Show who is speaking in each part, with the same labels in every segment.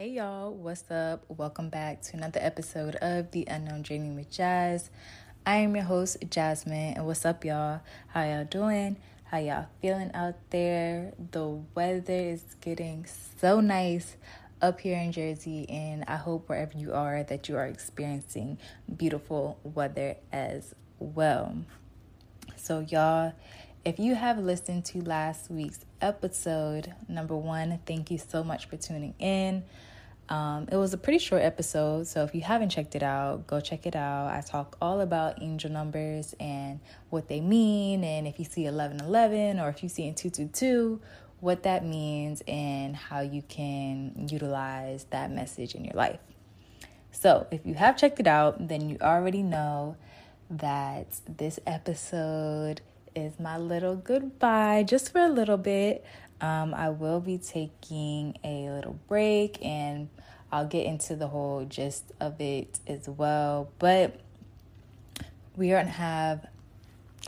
Speaker 1: Hey y'all, what's up? Welcome back to another episode of The Unknown Journey with Jas. I am your host, Jasmine, and what's up, y'all? How y'all doing? How y'all feeling out there? The weather is getting so nice up here in Jersey, and I hope wherever you are that you are experiencing beautiful weather as well. So, y'all, if you have listened to last week's episode, number one, thank you so much for tuning in. Um, it was a pretty short episode, so if you haven't checked it out, go check it out. I talk all about angel numbers and what they mean, and if you see 1111 or if you see in 222, what that means and how you can utilize that message in your life. So, if you have checked it out, then you already know that this episode is my little goodbye just for a little bit. Um, I will be taking a little break and I'll get into the whole gist of it as well. But we're going to have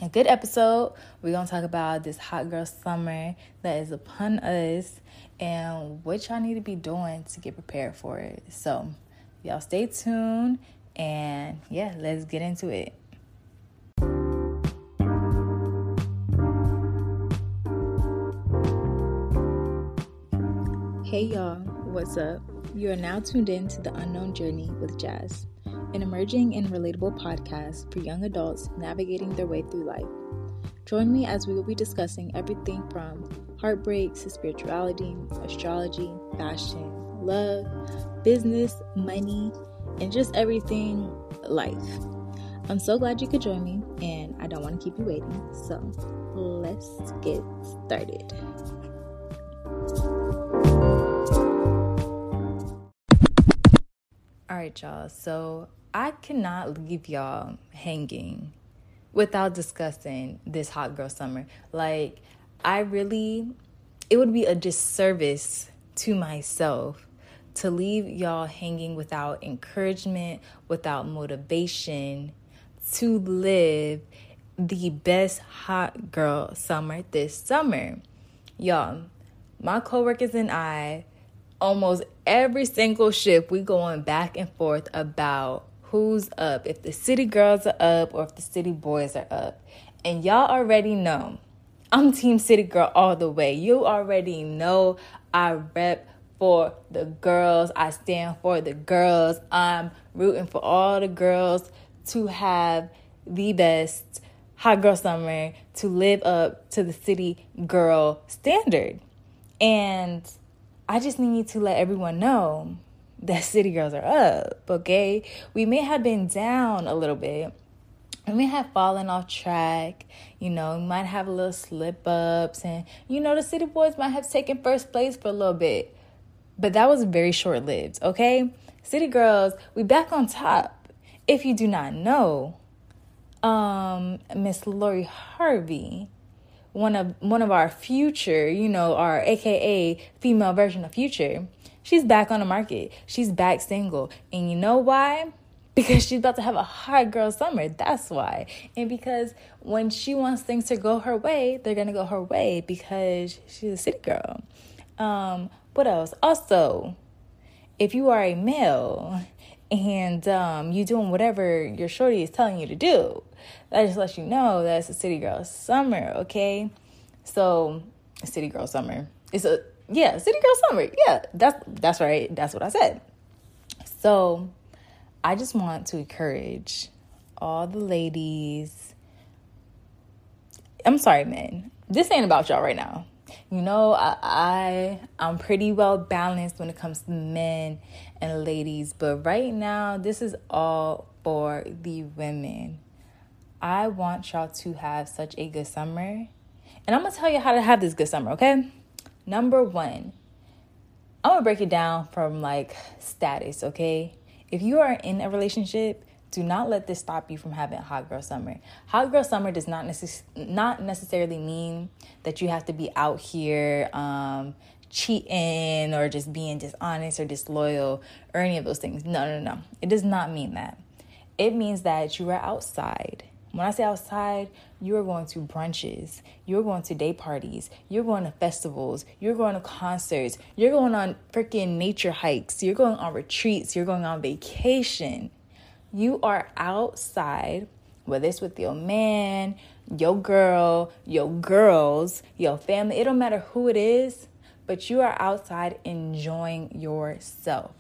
Speaker 1: a good episode. We're going to talk about this hot girl summer that is upon us and what y'all need to be doing to get prepared for it. So, y'all stay tuned and yeah, let's get into it. Hey y'all, what's up? You are now tuned in to The Unknown Journey with Jas, an emerging and relatable podcast for young adults navigating their way through life. Join me as we will be discussing everything from heartbreaks to spirituality, astrology, fashion, love, business, money, and just everything life. I'm so glad you could join me, and I don't want to keep you waiting, so let's get started. Right, y'all. So I cannot leave y'all hanging without discussing this hot girl summer. Like, I really, it would be a disservice to myself to leave y'all hanging without encouragement, without motivation to live the best hot girl summer this summer. Y'all, my coworkers and I almost every single shift we going back and forth about who's up, if the city girls are up or if the city boys are up. And y'all already know I'm Team City Girl all the way. You already know I rep for the girls. I stand for the girls. I'm rooting for all the girls to have the best hot girl summer to live up to the city girl standard. And I just need you to let everyone know that City Girls are up, okay? We may have been down a little bit. We may have fallen off track, you know, we might have a little slip ups, and you know, the City Boys might have taken first place for a little bit, but that was very short lived, okay? City Girls, we back on top. If you do not know, um, Miss Lori Harvey, one of one of our future, you know, our AKA female version of future, she's back on the market. She's back single. And you know why? Because she's about to have a hard girl summer. That's why. And because when she wants things to go her way, they're gonna go her way because she's a city girl. Um, what else? Also, if you are a male and um, you're doing whatever your shorty is telling you to do, that just lets you know that it's a city girl summer, okay? So, city girl summer. It's a yeah, city girl summer. Yeah, that's that's right. That's what I said. So, I just want to encourage all the ladies. I'm sorry, men. This ain't about y'all right now. You know, I, I I'm pretty well balanced when it comes to men and ladies, but right now this is all for the women. I want y'all to have such a good summer. And I'm to tell you how to have this good summer, okay? Number 1. I'm to break it down from like status, okay? If you are in a relationship, do not let this stop you from having a hot girl summer. Hot girl summer does not necess- not necessarily mean that you have to be out here um, cheating or just being dishonest or disloyal or any of those things. No, no, no. It does not mean that. It means that you are outside When I say outside, you're going to brunches, you're going to day parties, you're going to festivals, you're going to concerts, you're going on freaking nature hikes, you're going on retreats, you're going on vacation. You are outside, whether it's with your man, your girl, your girls, your family, it don't matter who it is, but you are outside enjoying yourself.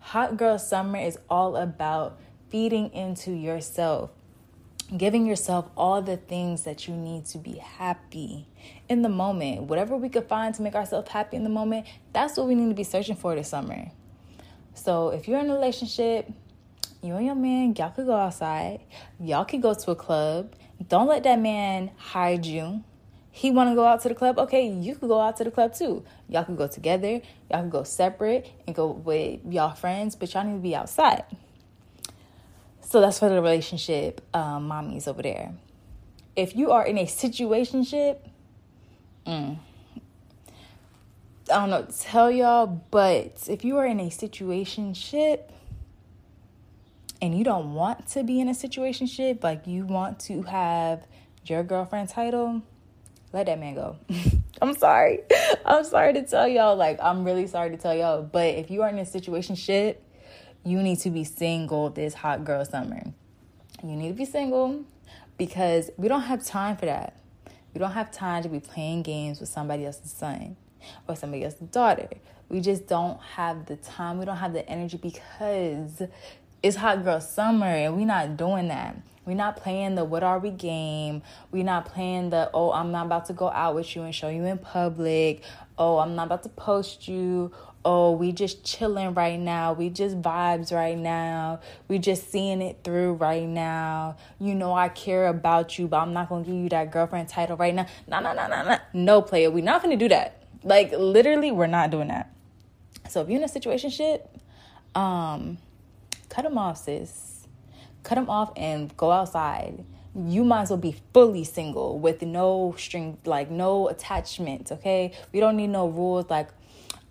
Speaker 1: Hot Girl Summer is all about feeding into yourself giving yourself all the things that you need to be happy in the moment. Whatever we could find to make ourselves happy in the moment, that's what we need to be searching for this summer. So if you're in a relationship, you and your man, y'all could go outside. Y'all could go to a club. Don't let that man hide you. He want to go out to the club. Okay, you could go out to the club too. Y'all could go together. Y'all could go separate and go with y'all friends, but y'all need to be outside. So that's for the relationship um, mommies over there. If you are in a situationship, mm, I don't know tell y'all, but if you are in a situationship and you don't want to be in a situationship, like you want to have your girlfriend title, let that man go. I'm sorry. I'm sorry to tell y'all. Like, I'm really sorry to tell y'all. But if you are in a situationship you need to be single this hot girl summer. You need to be single because we don't have time for that. We don't have time to be playing games with somebody else's son or somebody else's daughter. We just don't have the time. We don't have the energy because it's hot girl summer and we're not doing that. We're not playing the what are we game. We're not playing the oh, I'm not about to go out with you and show you in public. Oh, I'm not about to post you oh, we just chilling right now. We just vibes right now. We just seeing it through right now. You know, I care about you, but I'm not gonna give you that girlfriend title right now. No, no, no, no, no. No, player. We're not gonna do that. Like literally, we're not doing that. So if you're in a situation shit, um, cut them off, sis. Cut them off and go outside. You might as well be fully single with no string, like no attachments, Okay, we don't need no rules like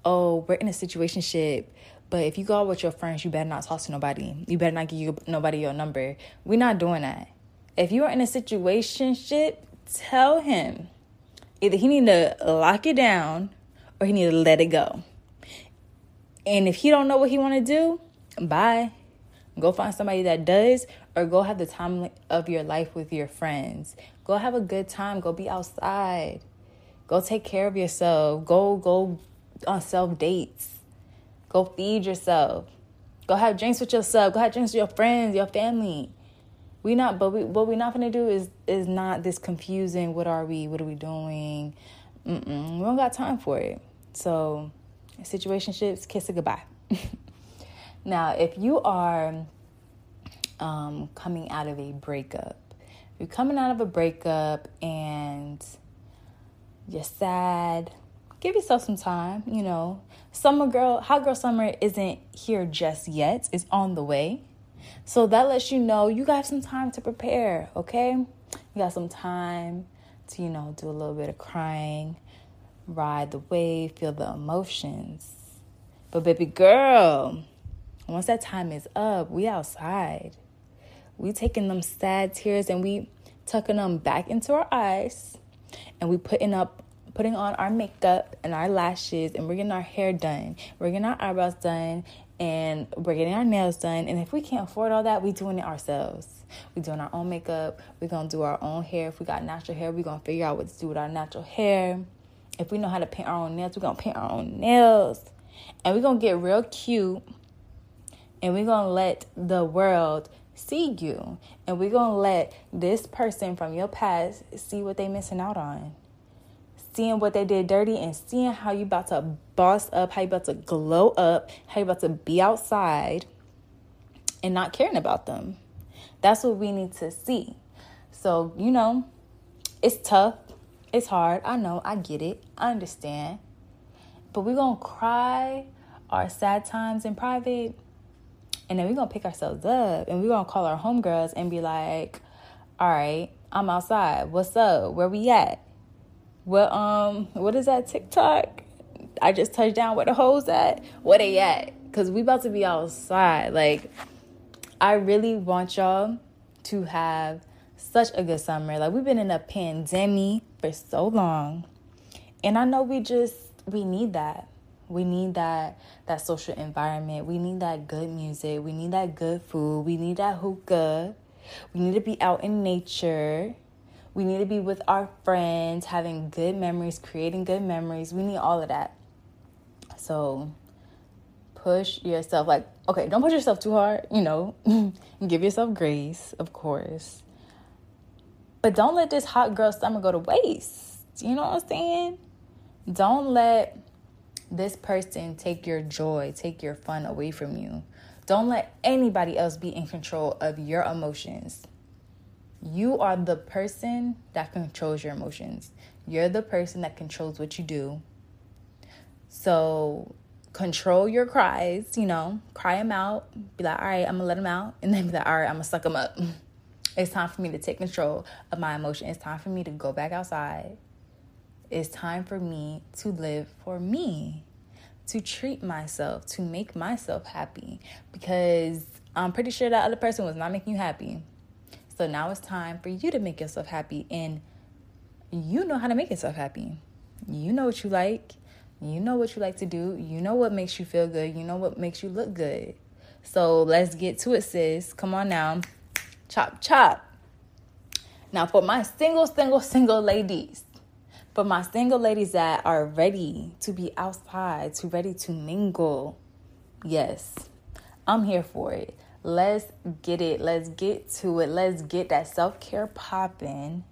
Speaker 1: oh, we're in a situation ship. But if you go out with your friends, you better not talk to nobody. You better not give nobody your number. We're not doing that. If you are in a situation ship, tell him. Either he need to lock it down or he need to let it go. And if he don't know what he want to do, bye. Go find somebody that does or go have the time of your life with your friends. Go have a good time. Go be outside. Go take care of yourself. Go go on self dates. Go feed yourself. Go have drinks with yourself. Go have drinks with your friends, your family. We not, but we what we're not gonna do is is not this confusing. What are we? What are we doing? Mm-mm, we don't got time for it. So, situationships, kiss it goodbye. now, if you are um, coming out of a breakup, you're coming out of a breakup and you're sad, give yourself some time, you know. Summer girl, hot girl summer isn't here just yet. It's on the way. So that lets you know you got some time to prepare, okay? You got some time to, you know, do a little bit of crying, ride the wave, feel the emotions. But baby girl, once that time is up, we outside. We taking them sad tears and we tucking them back into our eyes and we putting up putting on our makeup and our lashes and we're getting our hair done. We're getting our eyebrows done and we're getting our nails done. And if we can't afford all that, we doing it ourselves. we doing our own makeup. We're gonna do our own hair. If we got natural hair, we're gonna figure out what to do with our natural hair. If we know how to paint our own nails, we're gonna paint our own nails. And we're gonna get real cute and we're gonna let the world see you. And we're gonna let this person from your past see what they missing out on seeing what they did dirty and seeing how you about to boss up, how you about to glow up, how you about to be outside and not caring about them. That's what we need to see. So, you know, it's tough. It's hard. I know. I get it. I understand. But we're going to cry our sad times in private. And then we're going to pick ourselves up and we're going to call our homegirls and be like, all right, I'm outside. What's up? Where we at? Well, um, what is that TikTok? I just touched down where the hoes at. Where they at? Cause we about to be outside. Like, I really want y'all to have such a good summer. Like we've been in a pandemic for so long. And I know we just we need that. We need that that social environment. We need that good music. We need that good food. We need that hookah. We need to be out in nature. We need to be with our friends, having good memories, creating good memories. We need all of that. So push yourself like okay, don't push yourself too hard, you know. Give yourself grace, of course. But don't let this hot girl summer go to waste. You know what I'm saying? Don't let this person take your joy, take your fun away from you. Don't let anybody else be in control of your emotions. You are the person that controls your emotions. You're the person that controls what you do. So control your cries, you know, cry them out. Be like, all right, I'm gonna let them out. And then be like, all right, I'm gonna suck them up. It's time for me to take control of my emotion. It's time for me to go back outside it's time for me to live for me, to treat myself, to make myself happy because I'm pretty sure that other person was not making you happy. So now it's time for you to make yourself happy and you know how to make yourself happy. You know what you like. You know what you like to do. You know what makes you feel good. You know what makes you look good. So let's get to it, sis. Come on now. Chop, chop. Now, for my single, single, single ladies, for my single ladies that are ready to be outside, to ready to mingle, yes, I'm here for it. Let's get it. Let's get to it. Let's get that self care popping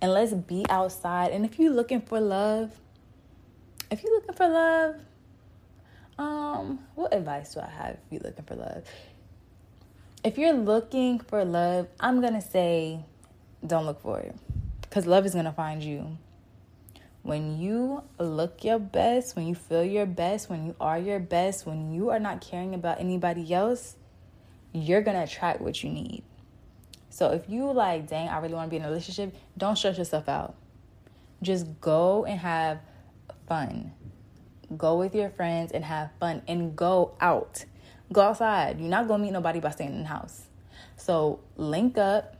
Speaker 1: and let's be outside. And if you're looking for love, if you're looking for love, um, what advice do I have if you're looking for love? If you're looking for love, I'm gonna say don't look for it. Because love is gonna find you when you look your best, when you feel your best, when you are your best, when you are not caring about anybody else, you're gonna attract what you need. So if you like, dang, I really wanna be in a relationship, don't stress yourself out. Just go and have fun. Go with your friends and have fun and go out. Go outside. You're not gonna meet nobody by staying in the house. So link up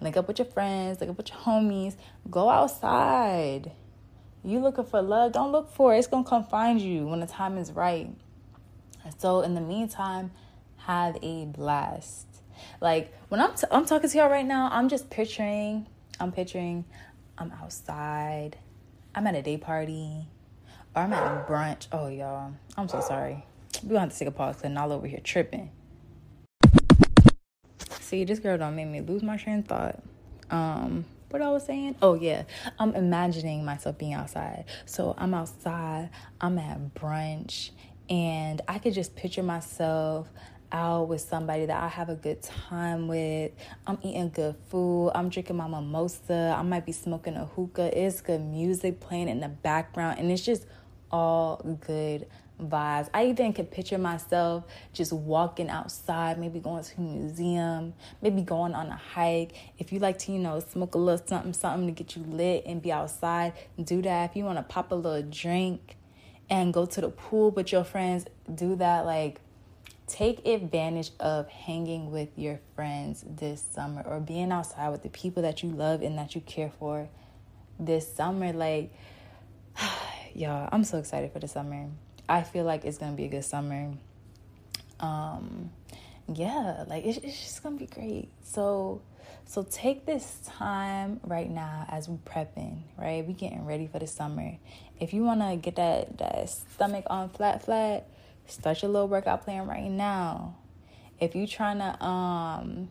Speaker 1: Link up with your friends, link up with your homies. Go outside. You looking for love, don't look for it. It's gonna come find you when the time is right. So in the meantime, have a blast. Like when I'm t- I'm talking to y'all right now, I'm just picturing, I'm picturing, I'm outside, I'm at a day party, or I'm at a brunch. Oh y'all, I'm so sorry. We gonna have to take a pause because all over here tripping. See, this girl don't make me lose my train of thought. Um, what I was saying? Oh yeah, I'm imagining myself being outside. So I'm outside. I'm at brunch, and I could just picture myself out with somebody that I have a good time with. I'm eating good food. I'm drinking my mimosa. I might be smoking a hookah. It's good music playing in the background, and it's just all good vibes. I even could picture myself just walking outside, maybe going to a museum, maybe going on a hike. If you like to, you know, smoke a little something, something to get you lit and be outside, do that. If you want to pop a little drink and go to the pool with your friends, do that. Like, take advantage of hanging with your friends this summer or being outside with the people that you love and that you care for this summer. Like, y'all, I'm so excited for the summer. I feel like it's gonna be a good summer. Um, yeah, like it's, it's just gonna be great. So, so take this time right now as we prepping, right? We getting ready for the summer. If you wanna get that that stomach on flat, flat, start your little workout plan right now. If you're trying to um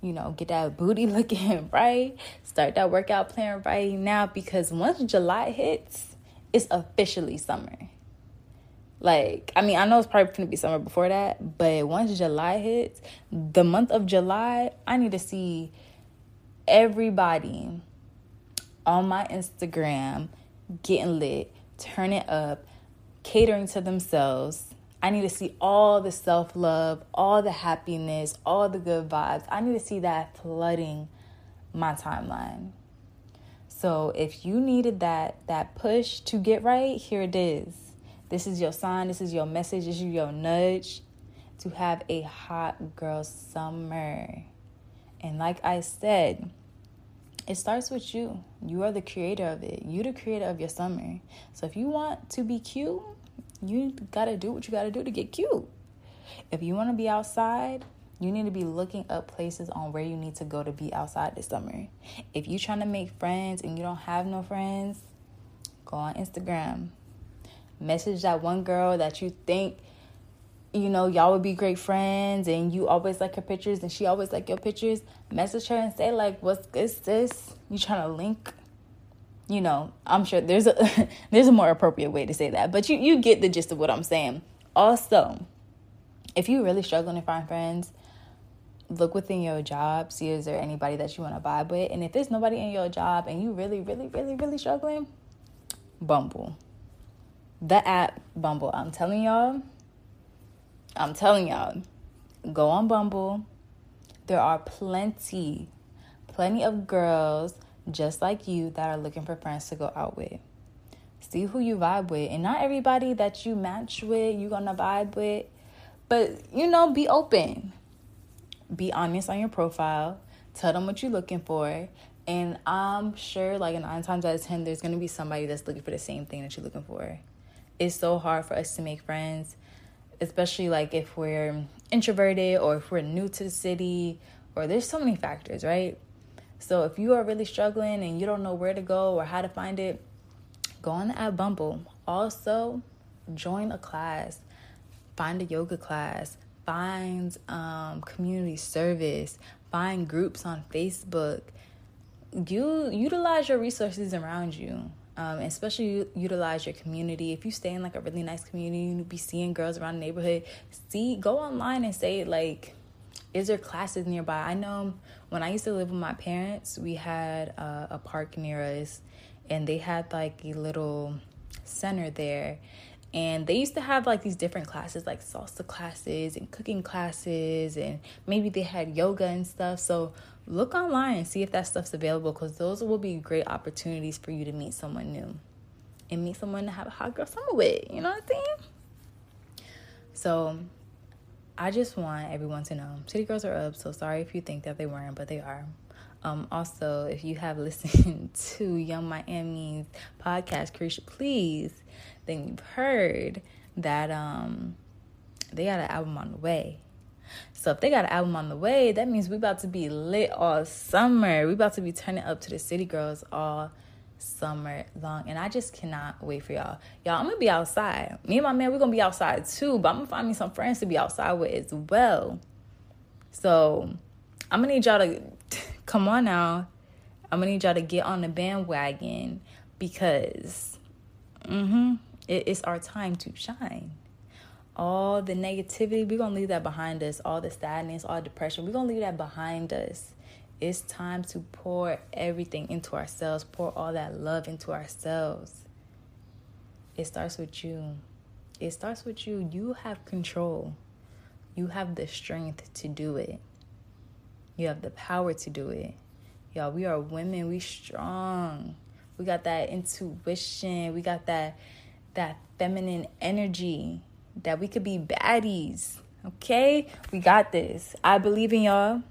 Speaker 1: you know, get that booty looking right. Start that workout plan right now because once July hits, it's officially summer. Like, I mean, I know it's probably gonna be summer before that, but once July hits, the month of July, I need to see everybody on my Instagram getting lit, turning up, catering to themselves. I need to see all the self love, all the happiness, all the good vibes. I need to see that flooding my timeline. So if you needed that that push to get right, here it is. This is your sign, this is your message, this is your nudge to have a hot girl summer. And like I said, it starts with you. You are the creator of it. You the creator of your summer. So if you want to be cute, you gotta do what you gotta do to get cute. If you wanna be outside, you need to be looking up places on where you need to go to be outside this summer. If you're trying to make friends and you don't have no friends, go on Instagram. Message that one girl that you think you know, y'all would be great friends and you always like her pictures and she always like your pictures, message her and say like, "What's is this? You trying to link?" You know, I'm sure there's a there's a more appropriate way to say that, but you you get the gist of what I'm saying. Also, if you're really struggling to find friends, look within your job, see is there anybody that you want to vibe with, and if there's nobody in your job and you really, really, really, really struggling, Bumble, the app Bumble. I'm telling y'all I'm telling y'all, go on Bumble. There are plenty, plenty of girls just like you that are looking for friends to go out with. See who you vibe with. And not everybody that you match with, you're going to vibe with. But, you know, be open. Be honest on your profile. Tell them what you're looking for. And I'm sure, like, nine times out of ten, there's going to be somebody that's looking for the same thing that you're looking for. It's so hard for us to make friends especially like if we're introverted or if we're new to the city or there's so many factors, right? So if you are really struggling and you don't know where to go or how to find it, go on the app Bumble. Also, join a class, find a yoga class, find um, community service, find groups on Facebook. You utilize your resources around you um, especially utilize your community. If you stay in like a really nice community, you be seeing girls around the neighborhood. See, go online and say like, is there classes nearby? I know when I used to live with my parents, we had uh, a park near us, and they had like a little center there. And they used to have like these different classes, like salsa classes and cooking classes, and maybe they had yoga and stuff. So look online and see if that stuff's available because those will be great opportunities for you to meet someone new and meet someone to have a hot girl summer with. You know what I'm saying? So I just want everyone to know City Girls are up. So sorry if you think that they weren't, but they are. Um, also, if you have listened to Yung Miami's podcast, Caresha, please, then you've heard that um, they got an album on the way. So if they got an album on the way, that means we about to be lit all summer. We about to be turning up to the city girls all summer long. And I just cannot wait for y'all. Y'all, I'm gonna be outside. Me and my man, we're gonna be outside too, but I'm gonna find me some friends to be outside with as well. So I'm gonna need y'all to come on now. I'm gonna need y'all to get on the bandwagon because mm-hmm, it, it's our time to shine all the negativity, we're to leave that behind us. All the sadness, all depression, we're to leave that behind us. It's time to pour everything into ourselves, pour all that love into ourselves. It starts with you. It starts with you. You have control. You have the strength to do it. You have the power to do it. Y'all, we are women. We strong. We got that intuition. We got that that feminine energy that we could be baddies. Okay? We got this. I believe in y'all.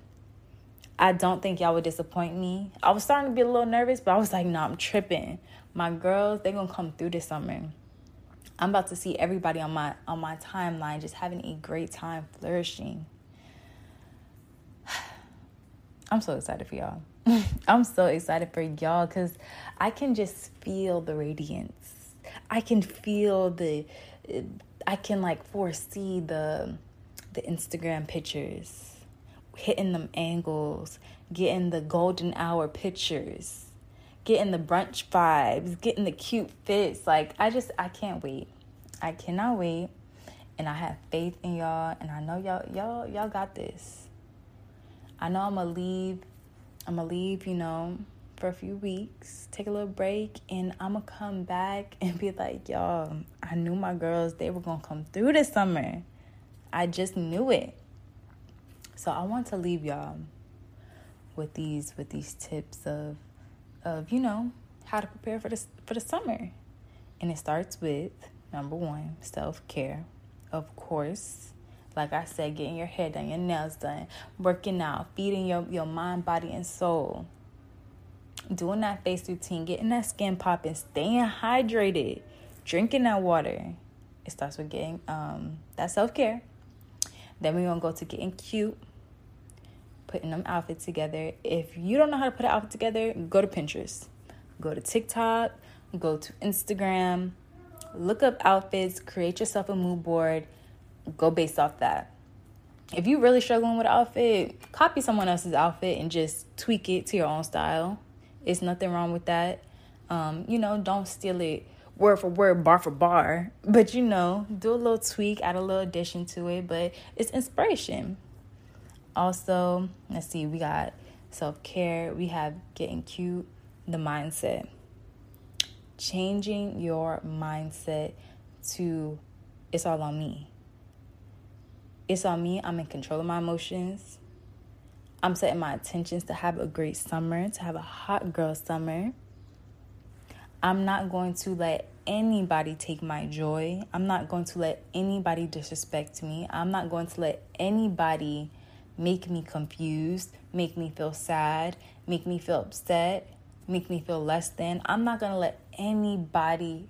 Speaker 1: I don't think y'all would disappoint me. I was starting to be a little nervous, but I was like, no, nah, I'm tripping. My girls, they gonna come through this summer. I'm about to see everybody on my on my timeline just having a great time flourishing. I'm so excited for y'all. I'm so excited for y'all because I can just feel the radiance. I can feel the I can like foresee the the Instagram pictures, hitting them angles, getting the golden hour pictures, getting the brunch vibes, getting the cute fits. Like I just I can't wait. I cannot wait. And I have faith in y'all and I know y'all y'all y'all got this. I know I'm gonna leave I'm gonna leave, you know, for a few weeks, take a little break, and I'm gonna come back and be like, y'all, I knew my girls, they were gonna come through this summer. I just knew it. So I want to leave y'all with these with these tips of of you know how to prepare for the for the summer. And it starts with number 1, self-care. Of course, Like I said, getting your hair done, your nails done, working out, feeding your, your mind, body, and soul. Doing that face routine, getting that skin popping, staying hydrated, drinking that water. It starts with getting um, that self care. Then we're gonna go to getting cute, putting them outfits together. If you don't know how to put an outfit together, go to Pinterest, go to TikTok, go to Instagram, look up outfits, create yourself a mood board, go based off that. If you're really struggling with an outfit, copy someone else's outfit and just tweak it to your own style. It's nothing wrong with that. Um, you know, don't steal it word for word, bar for bar, but you know, do a little tweak, add a little addition to it, but it's inspiration. Also, let's see, we got self care, we have getting cute, the mindset. Changing your mindset to it's all on me. It's on me. I'm in control of my emotions. I'm setting my intentions to have a great summer, to have a hot girl summer. I'm not going to let anybody take my joy. I'm not going to let anybody disrespect me. I'm not going to let anybody make me confused, make me feel sad, make me feel upset, make me feel less than. I'm not going to let anybody,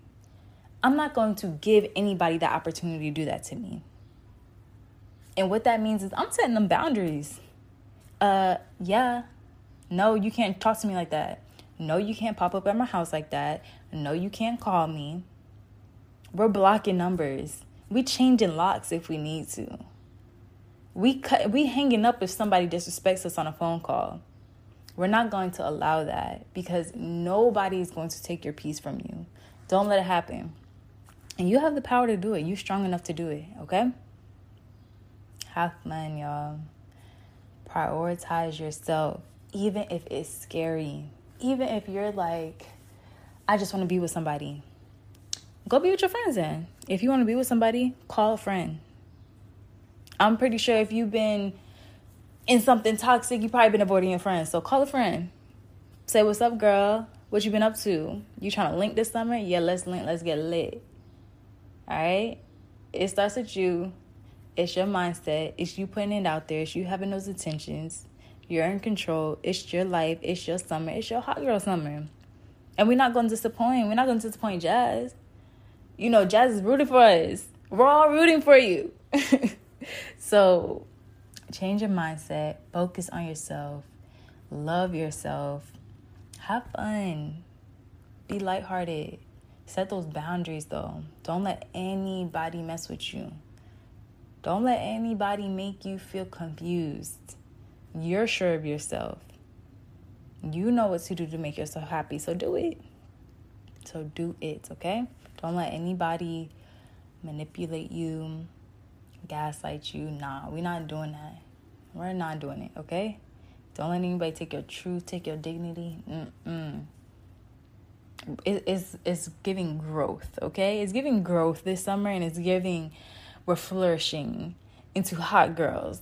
Speaker 1: I'm not going to give anybody the opportunity to do that to me. And what that means is I'm setting them boundaries. Uh, yeah, no, you can't talk to me like that. No, you can't pop up at my house like that. No, you can't call me. We're blocking numbers. We changing locks if we need to. We cut, we hanging up if somebody disrespects us on a phone call. We're not going to allow that because nobody is going to take your peace from you. Don't let it happen. And you have the power to do it. You're strong enough to do it, okay? Have fun, y'all. Prioritize yourself, even if it's scary. Even if you're like, I just want to be with somebody. Go be with your friends then. If you want to be with somebody, call a friend. I'm pretty sure if you've been in something toxic, you probably been avoiding your friends. So call a friend. Say, what's up, girl? What you been up to? You trying to link this summer? Yeah, let's link. Let's get lit. All right? It starts with you. It's your mindset. It's you putting it out there. It's you having those intentions. You're in control. It's your life. It's your summer. It's your hot girl summer. And we're not going to disappoint. We're not going to disappoint Jas. You know, Jas is rooting for us. We're all rooting for you. so change your mindset, focus on yourself, love yourself, have fun, be lighthearted. Set those boundaries though. Don't let anybody mess with you. Don't let anybody make you feel confused. You're sure of yourself. You know what to do to make yourself happy, so do it. So do it, okay? Don't let anybody manipulate you, gaslight you. Nah, we're not doing that. We're not doing it, okay? Don't let anybody take your truth, take your dignity. Mm-mm. It, it's, it's giving growth, okay? It's giving growth this summer and it's giving, we're flourishing into hot girls.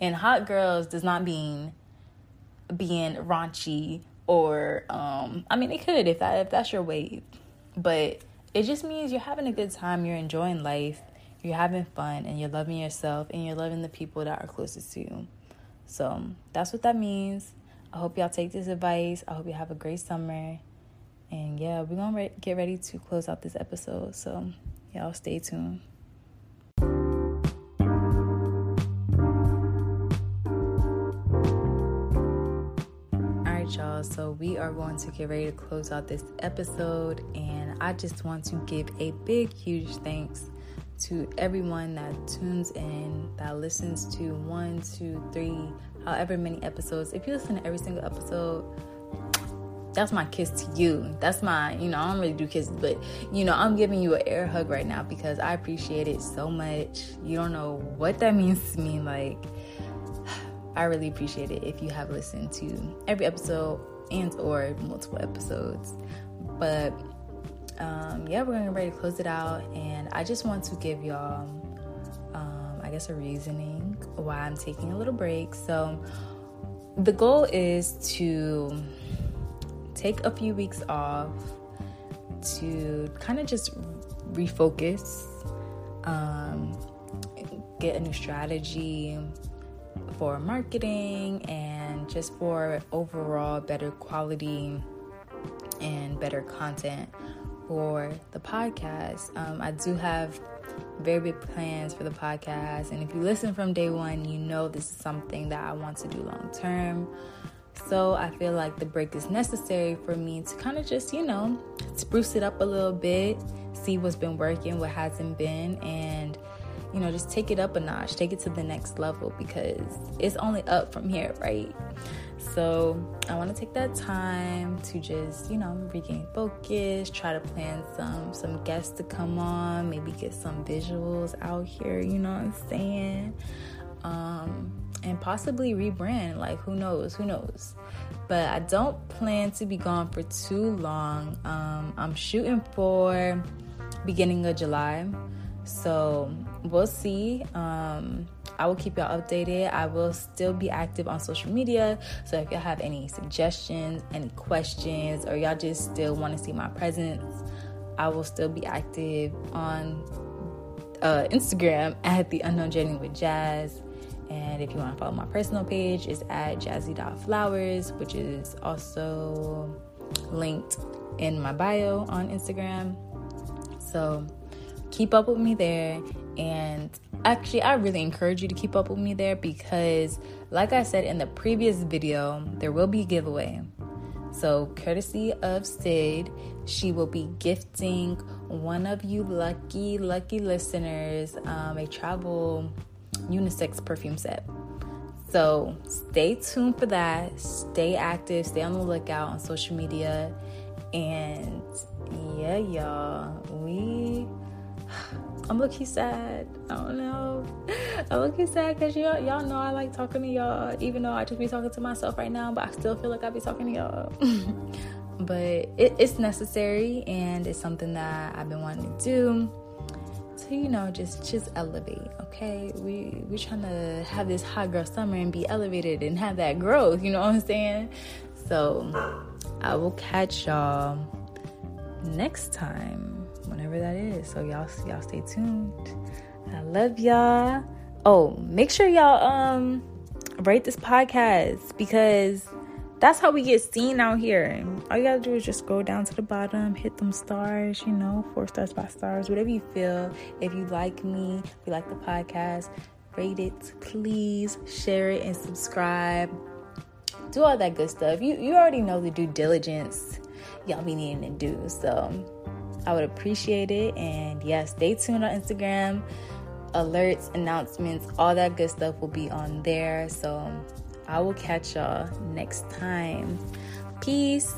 Speaker 1: And hot girls does not mean being raunchy or, um, I mean, it could if that if that's your wave, but it just means you're having a good time, you're enjoying life, you're having fun and you're loving yourself and you're loving the people that are closest to you. So that's what that means. I hope y'all take this advice. I hope you have a great summer. And yeah, we're going to re- get ready to close out this episode. So y'all stay tuned. Y'all. So, we are going to get ready to close out this episode, and I just want to give a big, huge thanks to everyone that tunes in, that listens to one, two, three, however many episodes. If you listen to every single episode, that's my kiss to you. That's my, you know, I don't really do kisses, but you know, I'm giving you an air hug right now because I appreciate it so much. You don't know what that means to me. Like, I really appreciate it if you have listened to every episode and or multiple episodes. But um, yeah, we're gonna ready to close it out, and I just want to give y'all, um, I guess, a reasoning why I'm taking a little break. So the goal is to take a few weeks off to kind of just refocus, um, get a new strategy for marketing and just for overall better quality and better content for the podcast. Um, I do have very big plans for the podcast, and if you listen from day one, you know this is something that I want to do long term. So I feel like the break is necessary for me to kind of just, you know, spruce it up a little bit, see what's been working, what hasn't been, and you know, just take it up a notch, take it to the next level because it's only up from here, right? So I want to take that time to just, you know, regain focus, try to plan some some guests to come on, maybe get some visuals out here, you know what I'm saying? Um, and possibly rebrand. Like, who knows? Who knows? But I don't plan to be gone for too long. Um, I'm shooting for beginning of July. So we'll see. Um, I will keep y'all updated. I will still be active on social media. So if y'all have any suggestions, any questions, or y'all just still want to see my presence, I will still be active on uh, Instagram at the unknown journey with Jas. And if you want to follow my personal page, it's at jazzy.flowers, which is also linked in my bio on Instagram. So keep up with me there. And actually, I really encourage you to keep up with me there because, like I said in the previous video, there will be a giveaway. So, courtesy of Sid, she will be gifting one of you lucky, lucky listeners um, a travel unisex perfume set. So, stay tuned for that. Stay active, stay on the lookout on social media. And yeah, y'all, we I'm looking sad. I don't know. I'm looking sad because y'all, y'all know I like talking to y'all, even though I just be talking to myself right now, but I still feel like I be talking to y'all. but it, it's necessary and it's something that I've been wanting to do. So you know, just just elevate, okay? We we trying to have this hot girl summer and be elevated and have that growth. You know what I'm saying? So I will catch y'all next time that is. So y'all y'all stay tuned. I love y'all. Oh, make sure y'all um rate this podcast because that's how we get seen out here. All you gotta do is just go down to the bottom, hit them stars, you know, four stars, five stars, whatever you feel. If you like me, if you like the podcast, rate it, please share it and subscribe. Do all that good stuff. You you already know the due diligence y'all be needing to do. So I would appreciate it. And yeah, stay tuned on Instagram. Alerts, announcements, all that good stuff will be on there. So I will catch y'all next time. Peace.